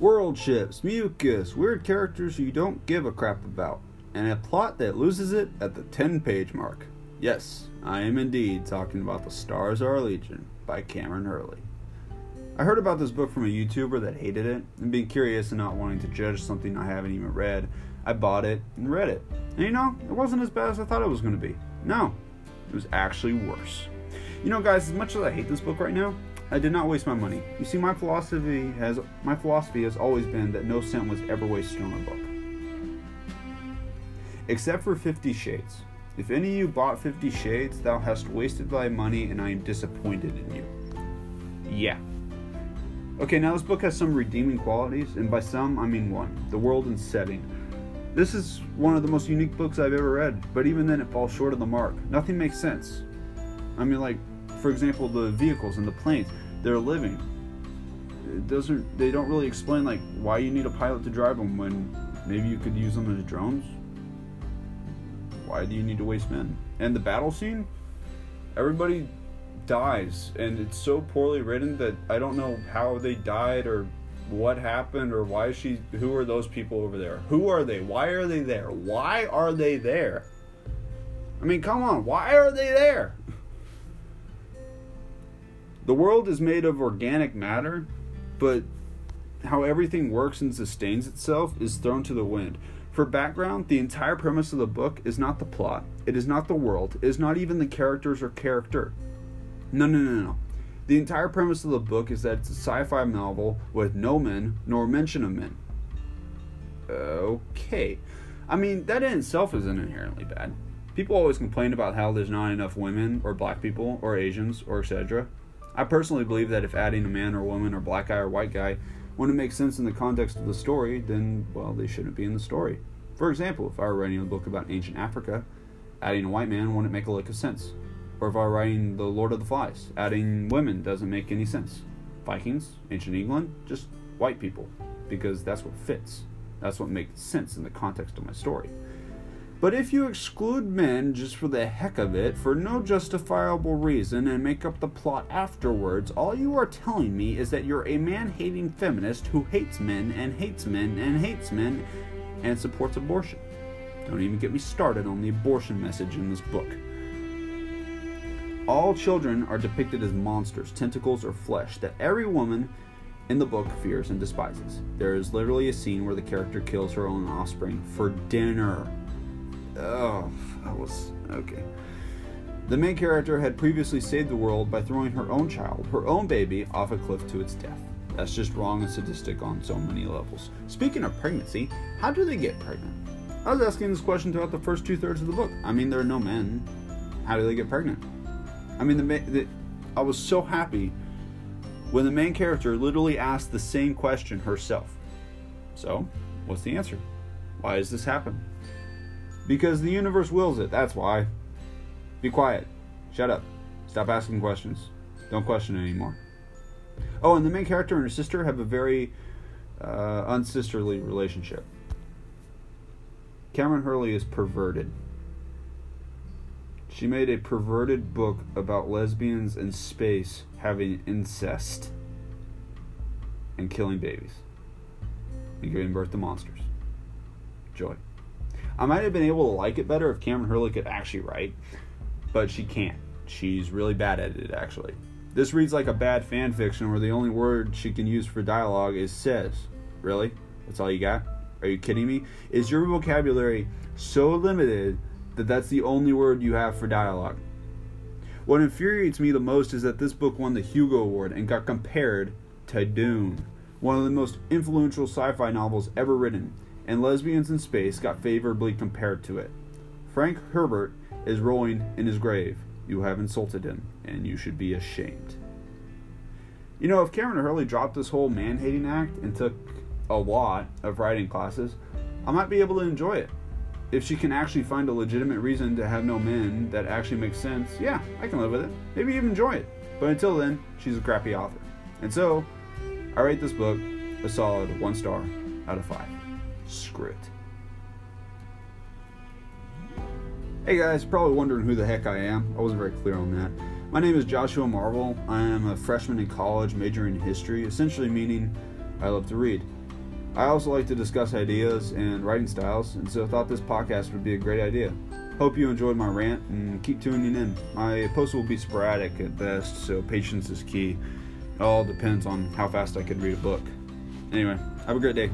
World ships, mucus, weird characters you don't give a crap about, and a plot that loses it at the 10 page mark. Yes, I am indeed talking about The Stars Are Legion by Kameron Hurley. I heard about this book from a YouTuber that hated it, and being curious and not wanting to judge something I haven't even read, I bought it and read it. And you know, it wasn't as bad as I thought it was going to be. No, it was actually worse. You know, guys, as much as I hate this book right now, I did not waste my money. You see, my philosophy has my philosophy has always been that no cent was ever wasted on a book, except for Fifty Shades. If any of you bought Fifty Shades, thou hast wasted thy money, and I am disappointed in you. Yeah. Okay, now this book has some redeeming qualities, and by some I mean one: the world and setting. This is one of the most unique books I've ever read, but even then it falls short of the mark. Nothing makes sense. I mean, like, for example, the vehicles and the planes they're living. It doesn't. They don't really explain like why you need a pilot to drive them when maybe you could use them as drones. Why do you need to waste men? And the battle scene, everybody dies, and it's so poorly written that I don't know how they died or what happened or why she. Who are those people over there? Who are they? Why are they there? Why are they there? I mean, come on, why are they there? The world is made of organic matter, but how everything works and sustains itself is thrown to the wind. For background, the entire premise of the book is not the plot, it is not the world, it is not even the characters or character. No, no, no, no. The entire premise of the book is that it's a sci fi novel with no men nor mention of men. Okay. I mean, that in itself isn't inherently bad. People always complain about how there's not enough women, or black people, or Asians, or etc. I personally believe that if adding a man or woman or black guy or white guy wouldn't make sense in the context of the story, then, well, they shouldn't be in the story. For example, if I were writing a book about ancient Africa, adding a white man wouldn't make a lick of sense. Or if I were writing The Lord of the Flies, adding women doesn't make any sense. Vikings, ancient England, just white people, because that's what fits. That's what makes sense in the context of my story. But if you exclude men just for the heck of it, for no justifiable reason, and make up the plot afterwards, all you are telling me is that you're a man hating feminist who hates men and hates men and hates men and supports abortion. Don't even get me started on the abortion message in this book. All children are depicted as monsters, tentacles, or flesh that every woman in the book fears and despises. There is literally a scene where the character kills her own offspring for dinner Oh, that was okay. The main character had previously saved the world by throwing her own child, her own baby, off a cliff to its death. That's just wrong and sadistic on so many levels. Speaking of pregnancy, how do they get pregnant? I was asking this question throughout the first two thirds of the book. I mean, there are no men. How do they get pregnant? I mean, the, the I was so happy when the main character literally asked the same question herself. So, what's the answer? Why does this happen? Because the universe wills it, that's why. Be quiet. Shut up. Stop asking questions. Don't question anymore. Oh, and the main character and her sister have a very uh, unsisterly relationship. Kameron Hurley is perverted. She made a perverted book about lesbians in space having incest and killing babies and giving birth to monsters. Joy. I might have been able to like it better if Kameron Hurley could actually write, but she can't. She's really bad at it, actually. This reads like a bad fan fiction where the only word she can use for dialogue is says. Really? That's all you got? Are you kidding me? Is your vocabulary so limited that that's the only word you have for dialogue? What infuriates me the most is that this book won the Hugo Award and got compared to Dune, one of the most influential sci fi novels ever written and Lesbians in Space got favorably compared to it. Frank Herbert is rolling in his grave. You have insulted him, and you should be ashamed. You know, if Kameron Hurley dropped this whole man hating act and took a lot of writing classes, I might be able to enjoy it. If she can actually find a legitimate reason to have no men that actually makes sense, yeah, I can live with it. Maybe even enjoy it. But until then, she's a crappy author. And so, I rate this book a solid one star out of five script. Hey guys, probably wondering who the heck I am. I wasn't very clear on that. My name is Joshua Marvel. I am a freshman in college majoring in history, essentially meaning I love to read. I also like to discuss ideas and writing styles, and so I thought this podcast would be a great idea. Hope you enjoyed my rant and keep tuning in. My posts will be sporadic at best, so patience is key. It all depends on how fast I can read a book. Anyway, have a great day.